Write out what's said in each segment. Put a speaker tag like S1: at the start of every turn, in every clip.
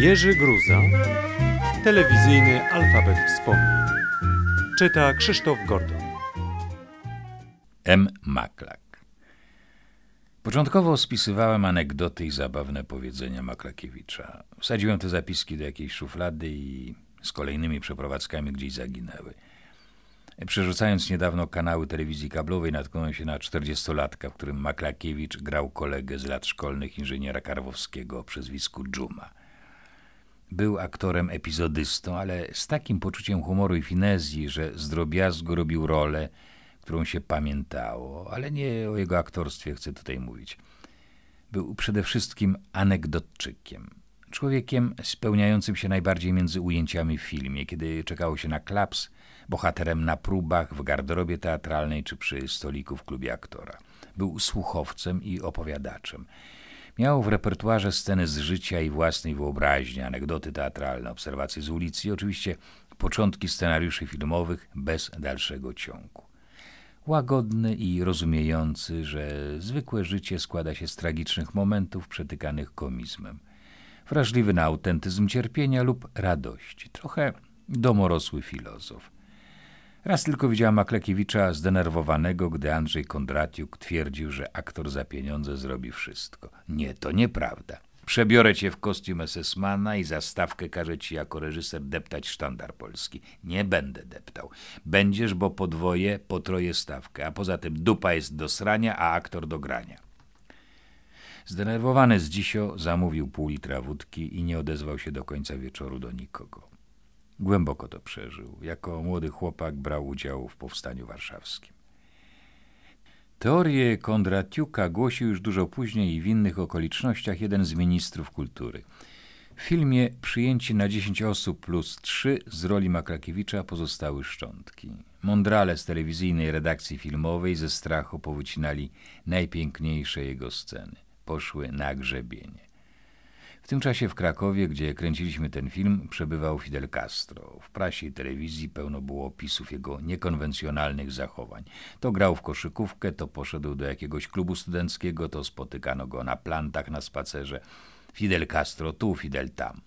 S1: Jerzy Gruza, telewizyjny alfabet wspomnień. Czyta Krzysztof Gordon.
S2: M. Maklak. Początkowo spisywałem anegdoty i zabawne powiedzenia Maklakiewicza. Wsadziłem te zapiski do jakiejś szuflady i z kolejnymi przeprowadzkami gdzieś zaginęły. Przerzucając niedawno kanały telewizji kablowej, natknąłem się na czterdziestolatka, w którym Maklakiewicz grał kolegę z lat szkolnych inżyniera Karwowskiego o przezwisku Dżuma. Był aktorem epizodystą, ale z takim poczuciem humoru i finezji, że z drobiazgu robił rolę, którą się pamiętało, ale nie o jego aktorstwie chcę tutaj mówić. Był przede wszystkim anegdotczykiem. Człowiekiem spełniającym się najbardziej między ujęciami w filmie, kiedy czekało się na klaps, bohaterem na próbach, w garderobie teatralnej czy przy stoliku w klubie aktora. Był słuchowcem i opowiadaczem. Miał w repertuarze sceny z życia i własnej wyobraźni, anegdoty teatralne, obserwacje z ulicy i oczywiście początki scenariuszy filmowych bez dalszego ciągu. Łagodny i rozumiejący, że zwykłe życie składa się z tragicznych momentów przetykanych komizmem. Wrażliwy na autentyzm cierpienia lub radości. Trochę domorosły filozof. Raz tylko widziałem Maklekiewicza zdenerwowanego, gdy Andrzej Kondratiuk twierdził, że aktor za pieniądze zrobi wszystko. Nie, to nieprawda. Przebiorę cię w kostium SS-mana i za stawkę każę ci jako reżyser deptać sztandar polski. Nie będę deptał. Będziesz, bo podwoje, potroje stawkę, a poza tym dupa jest do srania, a aktor do grania. Zdenerwowany z dzisio zamówił pół litra wódki i nie odezwał się do końca wieczoru do nikogo. Głęboko to przeżył. Jako młody chłopak brał udział w powstaniu warszawskim. Teorię Kondratiuka głosił już dużo później i w innych okolicznościach jeden z ministrów kultury. W filmie Przyjęci na 10 osób plus 3 z roli Makrakiewicza pozostały szczątki. Mądrale z telewizyjnej redakcji filmowej ze strachu powycinali najpiękniejsze jego sceny. Poszły na grzebienie. Tym czasie w Krakowie, gdzie kręciliśmy ten film, przebywał Fidel Castro. W prasie i telewizji pełno było opisów jego niekonwencjonalnych zachowań. To grał w koszykówkę, to poszedł do jakiegoś klubu studenckiego, to spotykano go na plantach na spacerze. Fidel Castro tu, Fidel tam.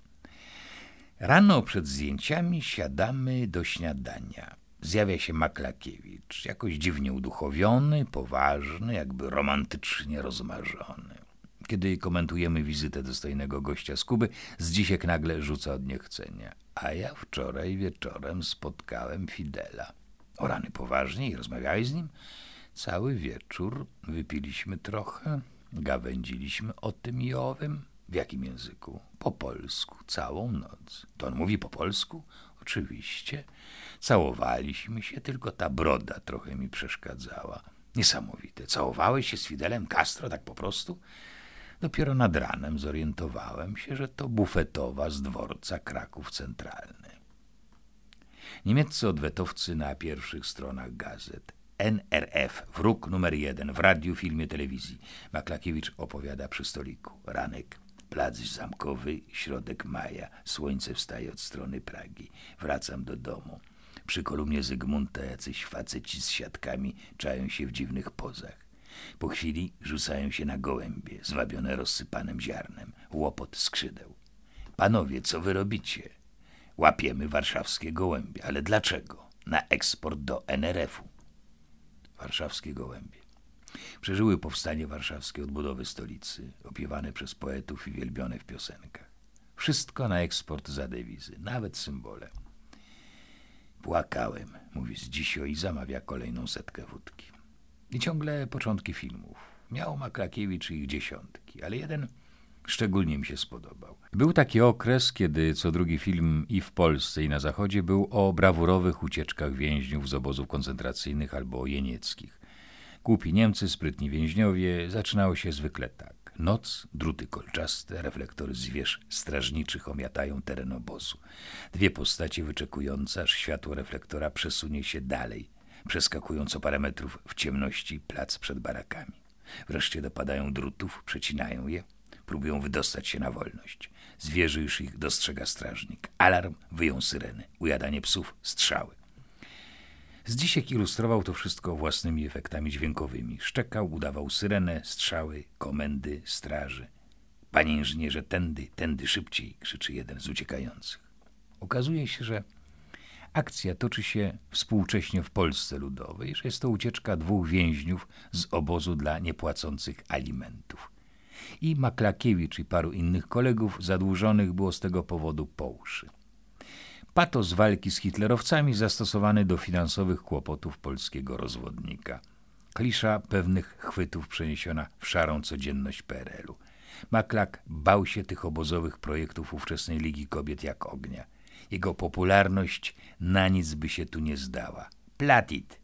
S2: Rano przed zdjęciami siadamy do śniadania. Zjawia się Maklakiewicz, jakoś dziwnie uduchowiony, poważny, jakby romantycznie rozmarzony. Kiedy komentujemy wizytę dostojnego gościa z Kuby, Zdzisiek nagle rzuca od niechcenia. A ja wczoraj wieczorem spotkałem Fidela. O rany poważnie i rozmawiałeś z nim? Cały wieczór wypiliśmy trochę, gawędziliśmy o tym i owym. W jakim języku? Po polsku, całą noc. To on mówi po polsku? Oczywiście. Całowaliśmy się, tylko ta broda trochę mi przeszkadzała. Niesamowite. Całowałeś się z Fidelem Castro tak po prostu? Dopiero nad ranem zorientowałem się, że to bufetowa z dworca Kraków Centralny. Niemieccy odwetowcy na pierwszych stronach gazet. NRF, wróg numer jeden w radiu, filmie, telewizji. Maklakiewicz opowiada przy stoliku. Ranek, plac zamkowy, środek maja. Słońce wstaje od strony Pragi. Wracam do domu. Przy kolumnie Zygmunta jacyś faceci z siatkami czają się w dziwnych pozach. Po chwili rzucają się na gołębie, zwabione rozsypanym ziarnem, łopot skrzydeł. Panowie, co wy robicie? Łapiemy warszawskie gołębie. Ale dlaczego? Na eksport do NRF-u. Warszawskie gołębie. Przeżyły powstanie warszawskie odbudowy stolicy, opiewane przez poetów i wielbione w piosenkach. Wszystko na eksport za dewizy, nawet symbole. Płakałem, mówi z dzisio i zamawia kolejną setkę wódki. I ciągle początki filmów. Miał Maklakiewicz ich dziesiątki, ale jeden szczególnie mi się spodobał. Był taki okres, kiedy co drugi film i w Polsce, i na Zachodzie był o brawurowych ucieczkach więźniów z obozów koncentracyjnych albo jenieckich. Głupi Niemcy, sprytni więźniowie, zaczynało się zwykle tak. Noc, druty kolczaste, reflektory zwierz strażniczych omiatają teren obozu. Dwie postacie wyczekujące, aż światło reflektora przesunie się dalej, przeskakując o parę metrów w ciemności plac przed barakami. Wreszcie dopadają drutów, przecinają je, próbują wydostać się na wolność. Zwierzy już ich dostrzega strażnik. Alarm, wyją syreny, ujadanie psów, strzały. Zdzisiek ilustrował to wszystko własnymi efektami dźwiękowymi. Szczekał, udawał syrenę, strzały, komendy, straży. Panie inżynierze, tędy, tędy szybciej, krzyczy jeden z uciekających. Okazuje się, że akcja toczy się współcześnie w Polsce Ludowej, że jest to ucieczka dwóch więźniów z obozu dla niepłacących alimentów. I Maklakiewicz i paru innych kolegów zadłużonych było z tego powodu po uszy. Patos walki z hitlerowcami zastosowany do finansowych kłopotów polskiego rozwodnika. Klisza pewnych chwytów przeniesiona w szarą codzienność PRL-u. Maklak bał się tych obozowych projektów ówczesnej Ligi Kobiet jak ognia. Jego popularność na nic by się tu nie zdała. Platit!